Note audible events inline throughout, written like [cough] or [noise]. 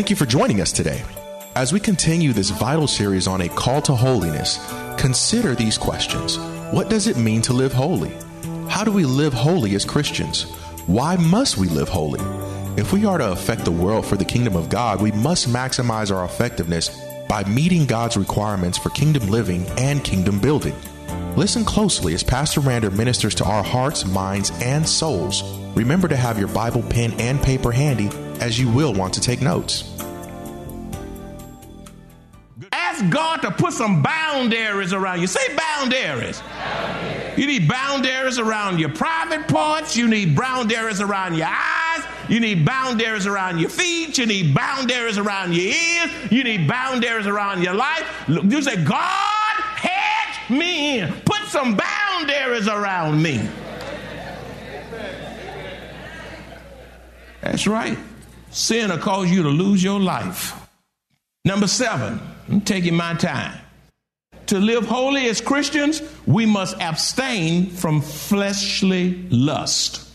Thank you for joining us today. As we continue this vital series on a call to holiness, consider these questions. What does it mean to live holy? How do we live holy as Christians? Why must we live holy? If we are to affect the world for the kingdom of God, we must maximize our effectiveness by meeting God's requirements for kingdom living and kingdom building. Listen closely as Pastor Rander ministers to our hearts, minds, and souls. Remember to have your Bible, pen, and paper handy as you will want to take notes. Ask God to put some boundaries around you. Say boundaries. You need boundaries around your private parts. You need boundaries around your eyes. You need boundaries around your feet. You need boundaries around your ears. You need boundaries around your life. You say, God, hedge me in. Put some boundaries around me. That's right. Sin will cause you to lose your life. Number seven, I'm taking my time. To live holy as Christians, we must abstain from fleshly lust.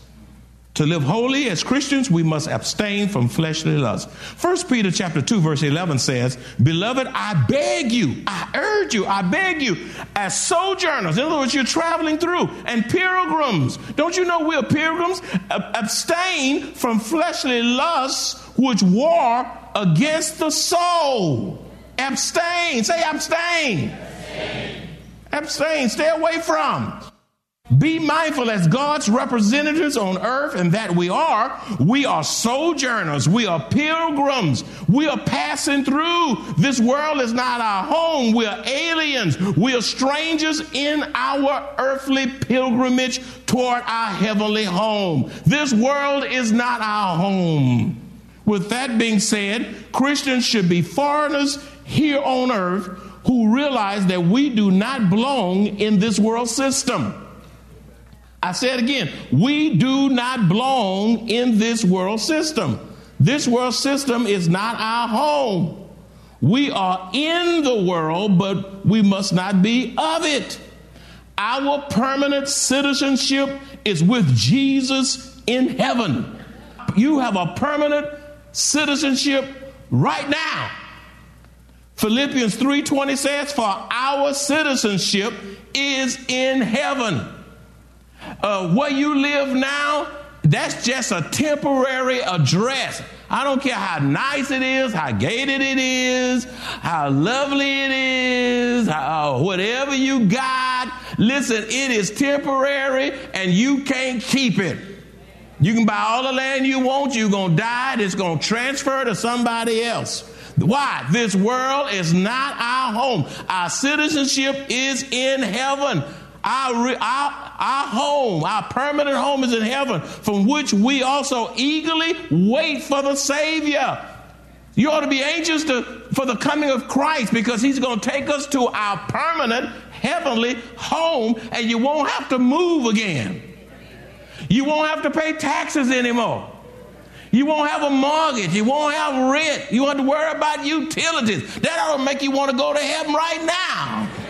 To live holy as Christians, we must abstain from fleshly lusts. 1 Peter chapter 2 verse 11 says, "Beloved, I beg you, I urge you, I beg you, as sojourners, in other words, you're traveling through, and pilgrims. Don't you know we're pilgrims? Abstain from fleshly lusts which war against the soul. Abstain. Say abstain. Abstain. abstain. Stay away from. Be mindful as God's representatives on earth, and that we are. We are sojourners. We are pilgrims. We are passing through. This world is not our home. We are aliens. We are strangers in our earthly pilgrimage toward our heavenly home. This world is not our home. With that being said, Christians should be foreigners here on earth who realize that we do not belong in this world system. I said again, we do not belong in this world system. This world system is not our home. We are in the world, but we must not be of it. Our permanent citizenship is with Jesus in heaven. You have a permanent citizenship right now. Philippians 3:20 says, "For our citizenship is in heaven." Uh, where you live now, that's just a temporary address. I don't care how nice it is, how gated it is, how lovely it is, how, whatever you got. Listen, it is temporary and you can't keep it. You can buy all the land you want, you're going to die, it's going to transfer to somebody else. Why? This world is not our home. Our citizenship is in heaven. Our, our, our home, our permanent home is in heaven, from which we also eagerly wait for the Savior. You ought to be anxious to, for the coming of Christ because He's going to take us to our permanent heavenly home and you won't have to move again. You won't have to pay taxes anymore. You won't have a mortgage. You won't have rent. You won't have to worry about utilities. That ought to make you want to go to heaven right now.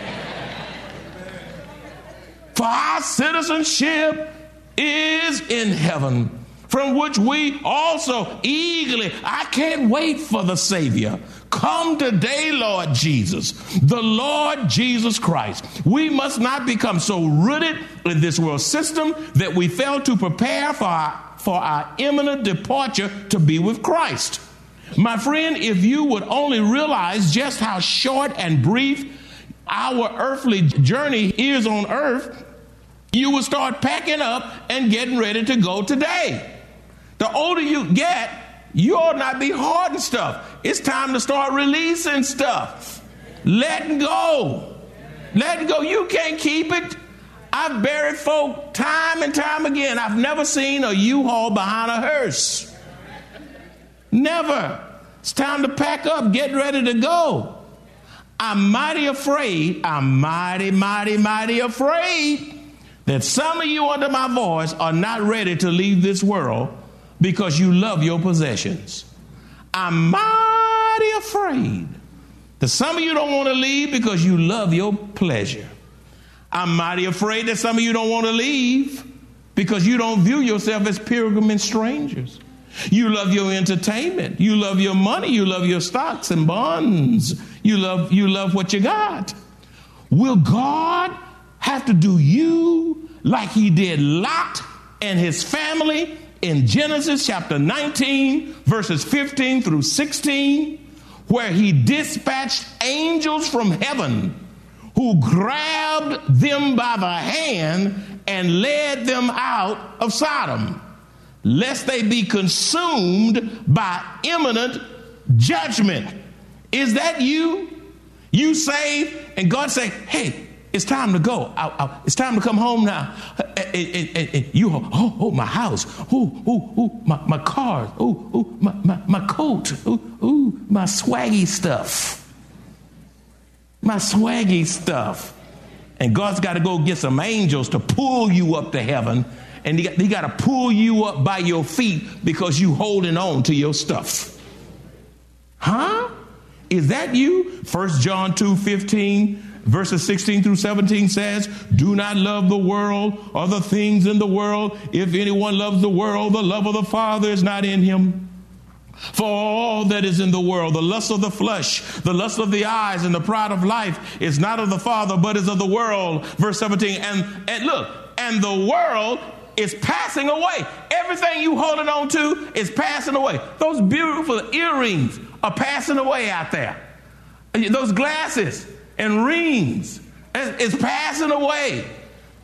For our citizenship is in heaven, from which we also eagerly, I can't wait for the Savior. Come today, Lord Jesus, the Lord Jesus Christ. We must not become so rooted in this world system that we fail to prepare for our, for our imminent departure to be with Christ. My friend, if you would only realize just how short and brief our earthly journey is on earth, you will start packing up and getting ready to go today. The older you get, you ought not be hoarding stuff. It's time to start releasing stuff. Letting go. Letting go. You can't keep it. I've buried folk time and time again. I've never seen a U-Haul behind a hearse. Never. It's time to pack up, get ready to go. I'm mighty afraid, I'm mighty, mighty, mighty afraid that some of you under my voice are not ready to leave this world because you love your possessions. I'm mighty afraid that some of you don't want to leave because you love your pleasure. I'm mighty afraid that some of you don't want to leave because you don't view yourself as pilgrim and strangers. You love your entertainment. You love your money. You love your stocks and bonds. You love, you love what you got. Will God have to do you like he did Lot and his family in Genesis chapter 19, verses 15 through 16, where he dispatched angels from heaven who grabbed them by the hand and led them out of Sodom lest they be consumed by imminent judgment. Is that you? You saved, and God say, "Hey, it's time to go. I, I, it's time to come home now." And, and, and you, oh, oh, my house, oh, oh, oh, my, my car, oh, oh, my, my, my coat, oh, oh, my swaggy stuff, my swaggy stuff. And God's got to go get some angels to pull you up to heaven and he, he got to pull you up by your feet because you holding on to your stuff. Huh? Is that you? First John 2 15 verses 16 through 17 says, Do not love the world or the things in the world. If anyone loves the world, the love of the Father is not in him. For all that is in the world, the lust of the flesh, the lust of the eyes, and the pride of life is not of the Father, but is of the world. Verse 17. And, and look, and the world is passing away. Everything you holding on to is passing away. Those beautiful earrings are passing away out there. Those glasses and rings is passing away.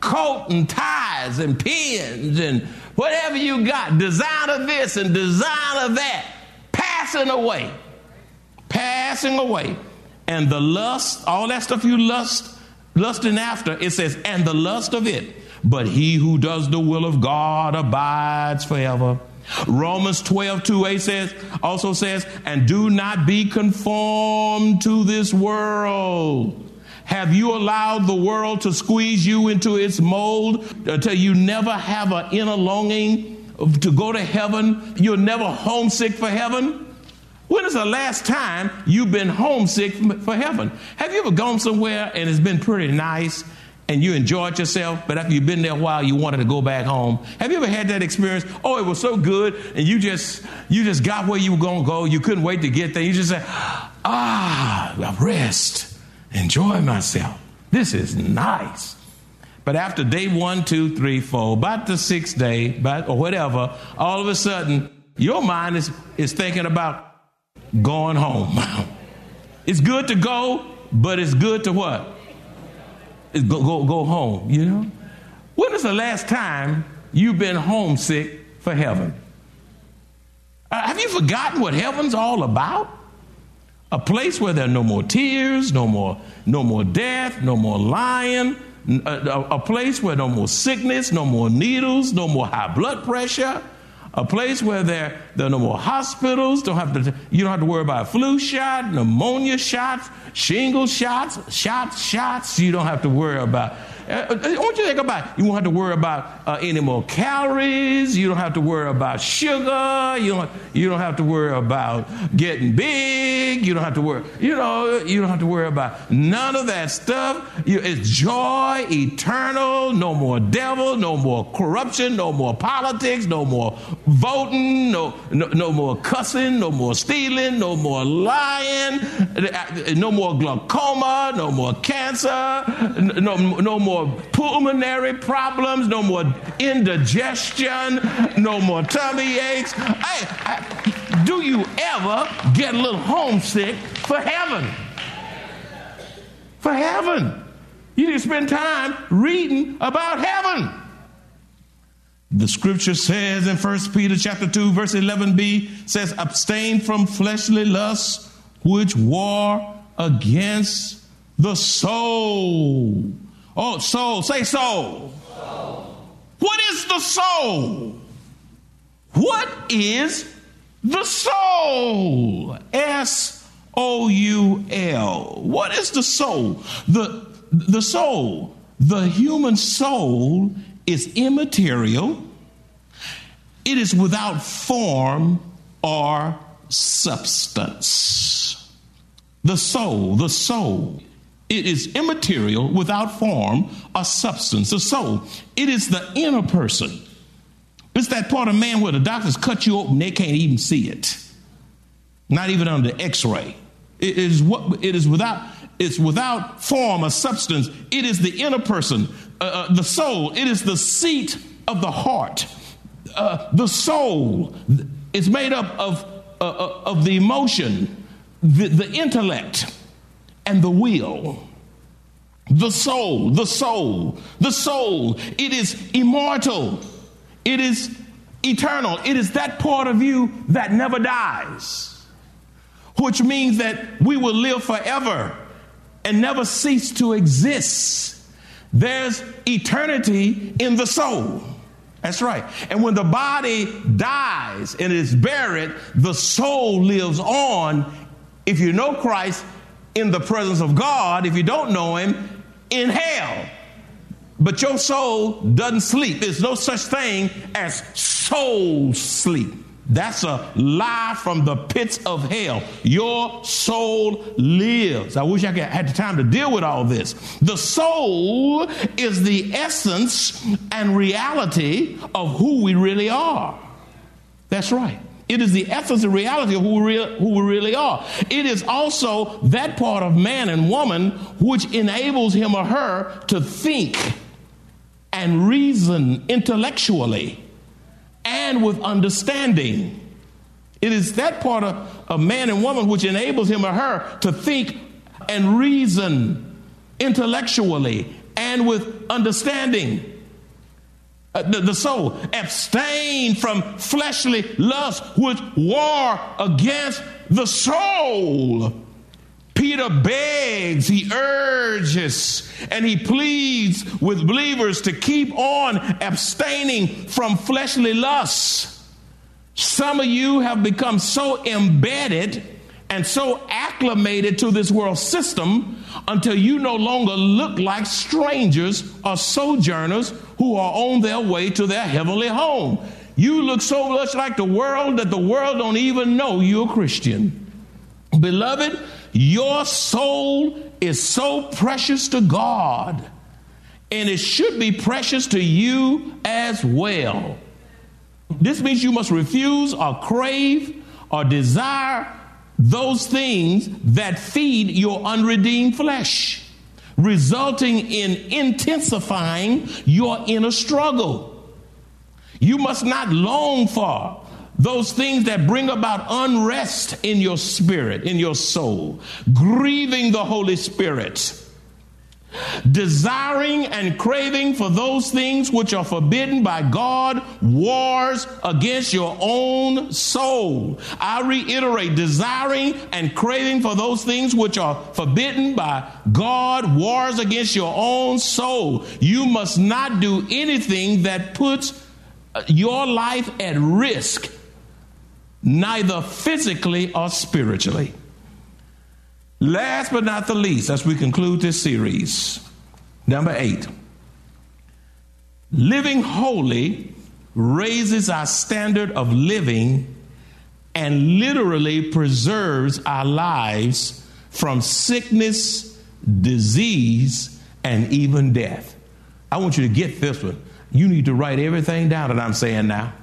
Coat and ties and pins and whatever you got, designer this and designer that, passing away. Passing away. And the lust, all that stuff you lust, lusting after, it says, and the lust of it but he who does the will of God abides forever. Romans 12, 2 a says, also says, and do not be conformed to this world. Have you allowed the world to squeeze you into its mold until you never have an inner longing to go to heaven? You're never homesick for heaven? When is the last time you've been homesick for heaven? Have you ever gone somewhere and it's been pretty nice and you enjoyed yourself, but after you've been there a while, you wanted to go back home. Have you ever had that experience? Oh, it was so good, and you just you just got where you were gonna go. You couldn't wait to get there. You just said, "Ah, rest, enjoy myself. This is nice." But after day one, two, three, four, about the sixth day, about, or whatever, all of a sudden, your mind is is thinking about going home. [laughs] it's good to go, but it's good to what? Go, go, go home, you know? When is the last time you've been homesick for heaven? Uh, have you forgotten what heaven's all about? A place where there are no more tears, no more, no more death, no more lying, a, a, a place where no more sickness, no more needles, no more high blood pressure, a place where there, there are no more hospitals. Don't have to, you don't have to worry about flu shot, pneumonia shots, shingle shots, shots, shots. You don't have to worry about uh, uh, want you think about. You won't have to worry about uh, any more calories. You don't have to worry about sugar. You don't, you don't have to worry about getting big. You don't have to worry, you know, you don't have to worry about none of that stuff. You, it's joy, eternal, no more devil, no more corruption, no more politics, no more voting, no, no, no more cussing, no more stealing, no more lying, no more glaucoma, no more cancer, no, no more more pulmonary problems, no more indigestion, no more tummy aches. Hey, do you ever get a little homesick for heaven? For heaven. You need to spend time reading about heaven. The scripture says in 1 Peter chapter 2, verse 11b, says, abstain from fleshly lusts which war against the soul. Oh, soul, say soul. soul. What is the soul? What is the soul? S O U L. What is the soul? The, the soul, the human soul is immaterial, it is without form or substance. The soul, the soul. It is immaterial, without form a substance. a soul, it is the inner person. It's that part of man where the doctors cut you open, they can't even see it. Not even under x-ray. It is what it is without it's without form or substance. It is the inner person, uh, uh, the soul. It is the seat of the heart. Uh, the soul is made up of, uh, uh, of the emotion, the, the intellect, and the will. The soul, the soul, the soul. It is immortal. It is eternal. It is that part of you that never dies, which means that we will live forever and never cease to exist. There's eternity in the soul. That's right. And when the body dies and is buried, the soul lives on. If you know Christ, in the presence of God. If you don't know Him, in hell. But your soul doesn't sleep. There's no such thing as soul sleep. That's a lie from the pits of hell. Your soul lives. I wish I could, had the time to deal with all this. The soul is the essence and reality of who we really are. That's right. It is the essence and reality of who we, re- who we really are. It is also that part of man and woman which enables him or her to think and reason intellectually and with understanding. It is that part of, of man and woman which enables him or her to think and reason intellectually and with understanding. Uh, the, the, soul abstain from fleshly lusts which war against the soul. Peter begs he urges and he pleads with believers to keep on abstaining from fleshly lusts. Some of you have become so embedded and so acclimated to this world system until you no longer look like strangers or sojourners who are on their way to their heavenly home. You look so much like the world that the world don't even know you're a Christian. Beloved, your soul is so precious to God, and it should be precious to you as well. This means you must refuse or crave or desire those things that feed your unredeemed flesh resulting in intensifying your inner struggle. You must not long for those things that bring about unrest in your spirit, in your soul, grieving the Holy Spirit desiring and craving for those things which are forbidden by God, wars against your own soul. I reiterate, desiring and craving for those things which are forbidden by God, wars against your own soul. You must not do anything that puts uh, your life at risk, neither physically or spiritually. Last but not the least, as we conclude this series, number eight, living holy raises our standard of living and literally preserves our lives from sickness, disease, and even death. I want you to get this one. You need to write everything down that I'm saying now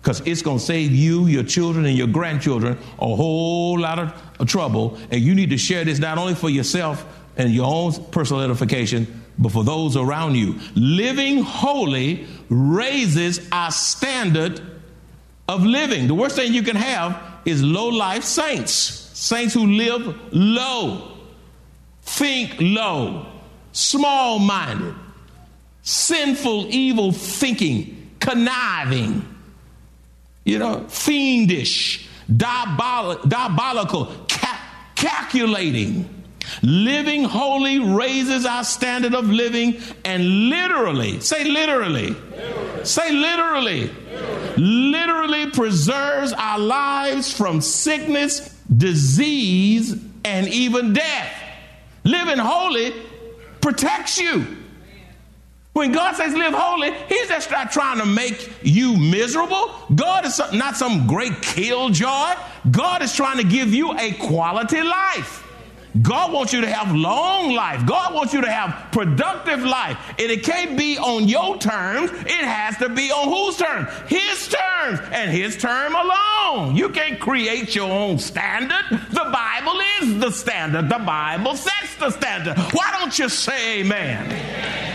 because it's going to save you, your children, and your grandchildren a whole lot of, trouble. And you need to share this not only for yourself and your own personal edification, but for those around you. Living holy raises our standard of living. The worst thing you can have is low life saints, saints who live low, think low, small minded, sinful, evil thinking, conniving you know, fiendish, diabolic, diabolical, ca- calculating. Living holy raises our standard of living and literally, say literally, literally. say literally, literally, literally preserves our lives from sickness, disease, and even death. Living holy protects you. When God says live holy, He's just not trying to make you miserable. God is not some great killjoy. God is trying to give you a quality life. God wants you to have long life. God wants you to have productive life. And it can't be on your terms. It has to be on whose terms? His terms and his term alone. You can't create your own standard. The Bible is the standard. The Bible sets the standard. Why don't you say amen?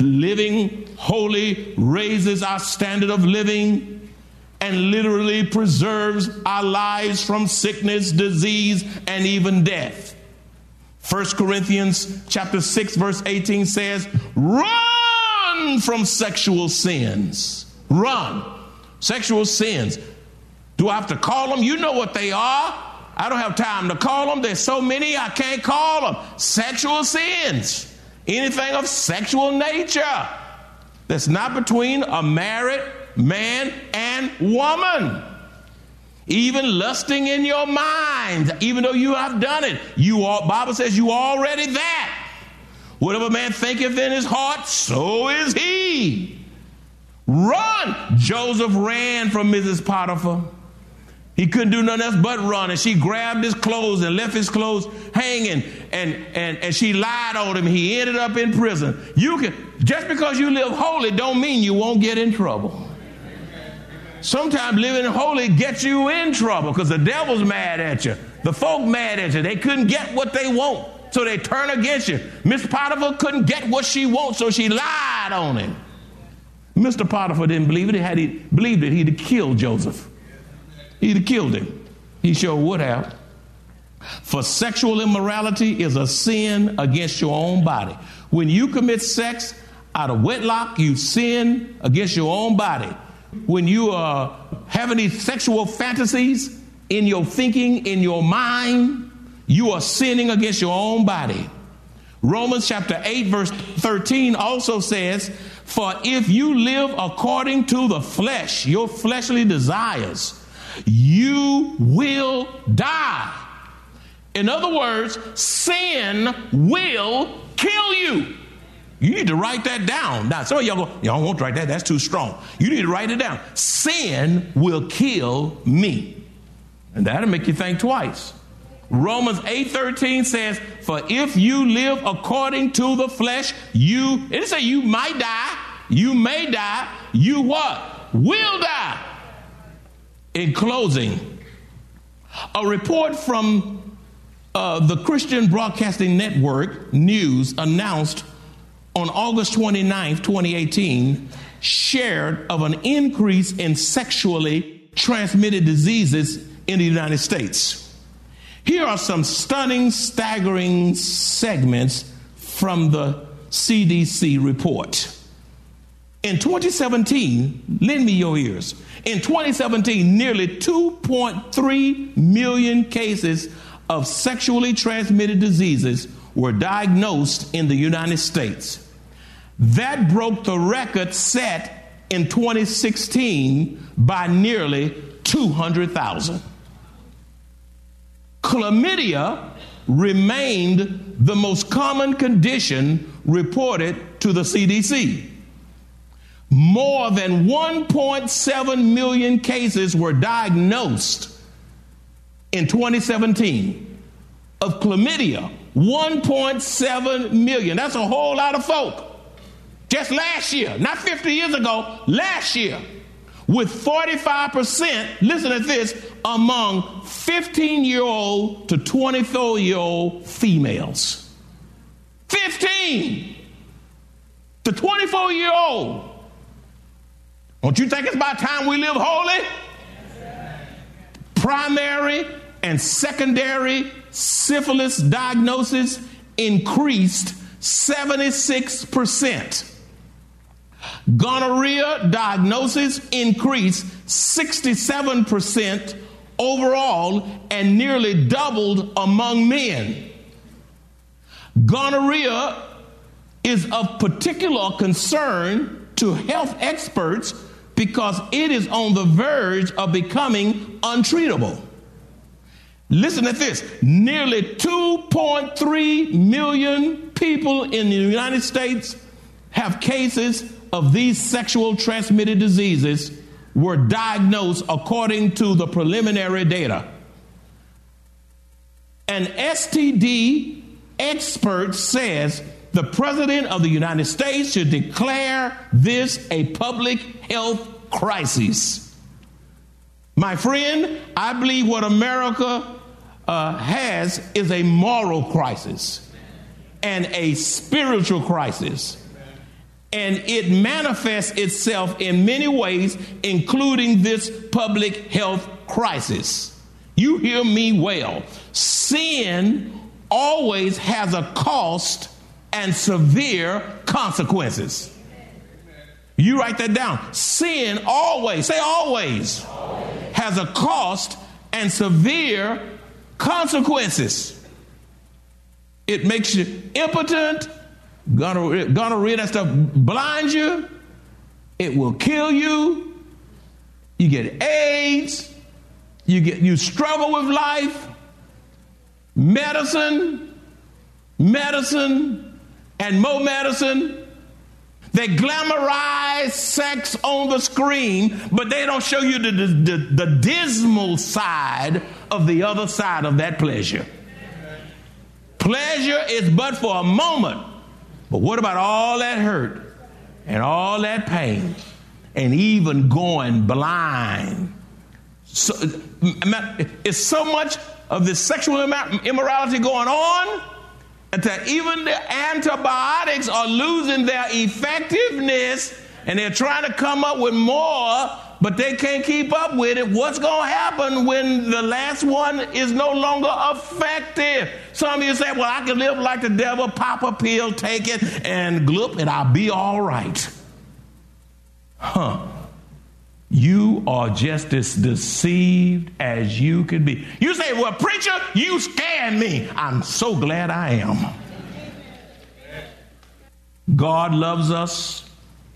Living holy raises our standard of living and literally preserves our lives from sickness, disease, and even death. 1 Corinthians chapter 6 verse 18 says, "Run from sexual sins." Run. Sexual sins. Do I have to call them? You know what they are. I don't have time to call them. There's so many I can't call them. Sexual sins. Anything of sexual nature that's not between a married man and woman. Even lusting in your mind, even though you have done it, you are, Bible says you already that. Whatever man thinketh in his heart, so is he. Run! Joseph ran from Mrs. Potiphar. He couldn't do nothing else but run. And she grabbed his clothes and left his clothes hanging. And, and, and she lied on him. He ended up in prison. You can just because you live holy don't mean you won't get in trouble. Sometimes living holy gets you in trouble because the devil's mad at you. The folk mad at you. They couldn't get what they want, so they turn against you. Miss Potiphar couldn't get what she wants, so she lied on him. Mr. Potiphar didn't believe it. Had he believed it, he'd have killed Joseph. He'd have killed him. He sure would have. For sexual immorality is a sin against your own body. When you commit sex out of wedlock, you sin against your own body when you uh, are having these sexual fantasies in your thinking, in your mind, you are sinning against your own body. Romans chapter 8, verse 13 also says, For if you live according to the flesh, your fleshly desires, you will die. In other words, sin will kill you. You need to write that down. Now, some of y'all go, y'all won't write that, that's too strong. You need to write it down. Sin will kill me. And that'll make you think twice. Romans 8:13 says, For if you live according to the flesh, you it say you might die, you may die, you what? Will die. In closing, a report from uh, the Christian Broadcasting Network News announced on August 29, 2018, shared of an increase in sexually transmitted diseases in the United States. Here are some stunning, staggering segments from the CDC report. In 2017, lend me your ears. In 2017, nearly 2.3 million cases of sexually transmitted diseases were diagnosed in the United States. That broke the record set in 2016 by nearly 200,000. Chlamydia remained the most common condition reported to the CDC. More than 1.7 million cases were diagnosed in 2017 of chlamydia 1.7 million. That's a whole lot of folk. Just last year, not 50 years ago, last year, with 45%, listen to this, among 15 year old to 24 year old females. 15 to 24 year old. Don't you think it's about time we live holy? Primary and secondary syphilis diagnosis increased 76%. Gonorrhea diagnosis increased 67% overall and nearly doubled among men. Gonorrhea is of particular concern to health experts because it is on the verge of becoming untreatable. Listen to this nearly 2.3 million people in the United States have cases of these sexual transmitted diseases were diagnosed according to the preliminary data. An STD expert says the President of the United States should declare this a public health crisis. My friend, I believe what America uh, has is a moral crisis and a spiritual crisis. And it manifests itself in many ways, including this public health crisis. You hear me well. Sin always has a cost and severe consequences. You write that down. Sin always, say always, always. has a cost and severe consequences. It makes you impotent, gonorrhea, gonorrhea that stuff blinds you, it will kill you, you get AIDS, you get you struggle with life, medicine, medicine, and more medicine, They glamorize sex on the screen, but they don't show you the, the, the, dismal side of the other side of that pleasure. Pleasure is but for a moment, but what about all that hurt and all that pain and even going blind? So, it's so much of this sexual immorality going on that even the antibiotics are losing their effectiveness and they're trying to come up with more, but they can't keep up with it. What's going to happen when the last one is no longer effective? Some of you say, Well, I can live like the devil, pop a pill, take it, and gloop, and I'll be all right. Huh. You are just as deceived as you could be. You say, Well, preacher, you scared me. I'm so glad I am. God loves us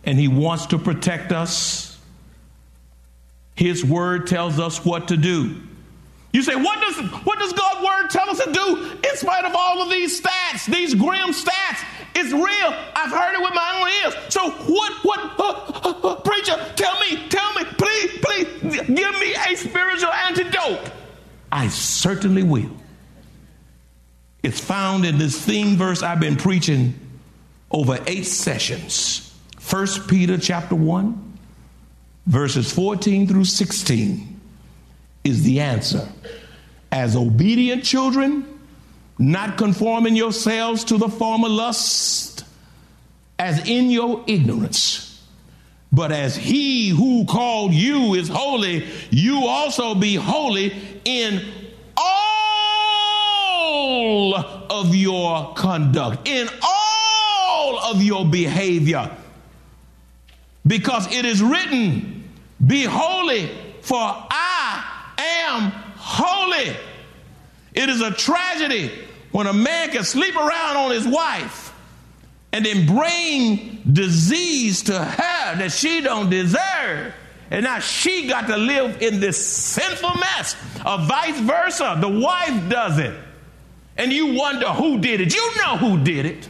and He wants to protect us. His word tells us what to do. You say, what does, what does God's word tell us to do in spite of all of these stats, these grim stats? It's real. I've heard it with my own ears. So what, what, uh, uh, uh, preacher, tell me, tell me, please, please, give me a spiritual antidote. I certainly will. It's found in this theme verse I've been preaching over eight sessions. First Peter chapter 1, verses 14 through 16 is the answer. As obedient children, not conforming yourselves to the former lust, as in your ignorance. But as he who called you is holy, you also be holy in all of your conduct, in all of your behavior. Because it is written, Be holy, for I am holy. It is a tragedy when a man can sleep around on his wife and then bring disease to her that she don't deserve. And now she got to live in this sinful mess, or vice versa. The wife does it. And you wonder who did it. You know who did it.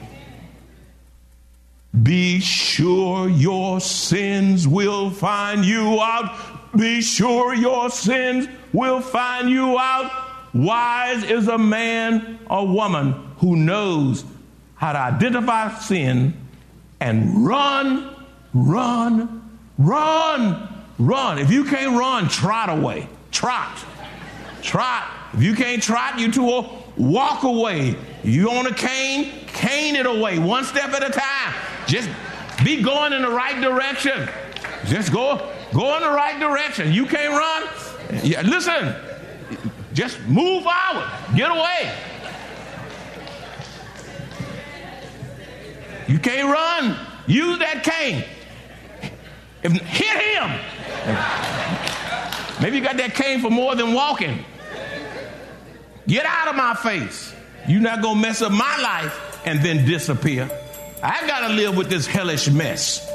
Be sure your sins will find you out be sure your sins will find you out. Wise is a man or woman who knows how to identify sin and run, run, run, run. If you can't run, trot away. Trot. Trot. If you can't trot, you two will walk away. You on a cane, cane it away, one step at a time. Just be going in the right direction. Just go Go in the right direction. You can't run. Yeah, listen, just move forward. Get away. You can't run. Use that cane. If, hit him. Maybe you got that cane for more than walking. Get out of my face. You're not going to mess up my life. and then disappear. I got to live with this hellish mess.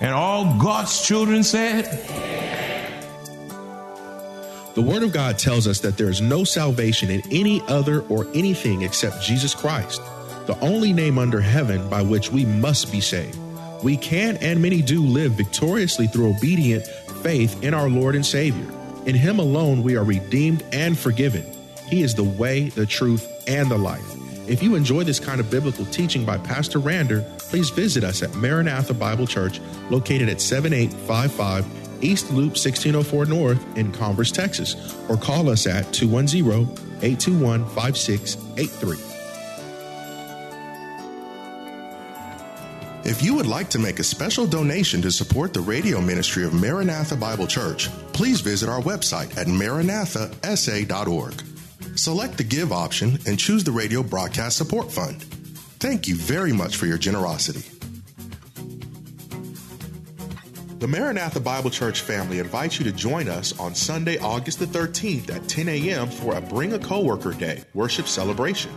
And all God's children said, The Word of God tells us that there is no salvation in any other or anything except Jesus Christ, the only name under heaven by which we must be saved. We can and many do live victoriously through obedient faith in our Lord and Savior. In Him alone we are redeemed and forgiven. He is the way, the truth, and the life. If you enjoy this kind of biblical teaching by Pastor Rander, please visit us at Maranatha Bible Church, located at 7855 East Loop 1604 North in Converse, Texas, or call us at 210 821 5683. If you would like to make a special donation to support the radio ministry of Maranatha Bible Church, please visit our website at maranathasa.org. Select the Give option and choose the Radio Broadcast Support Fund. Thank you very much for your generosity. The Maranatha Bible Church family invites you to join us on Sunday, August the 13th at 10 a.m. for a Bring a Coworker Day worship celebration.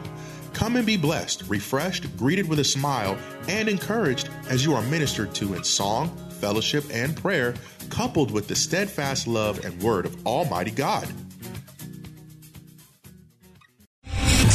Come and be blessed, refreshed, greeted with a smile, and encouraged as you are ministered to in song, fellowship, and prayer, coupled with the steadfast love and word of Almighty God.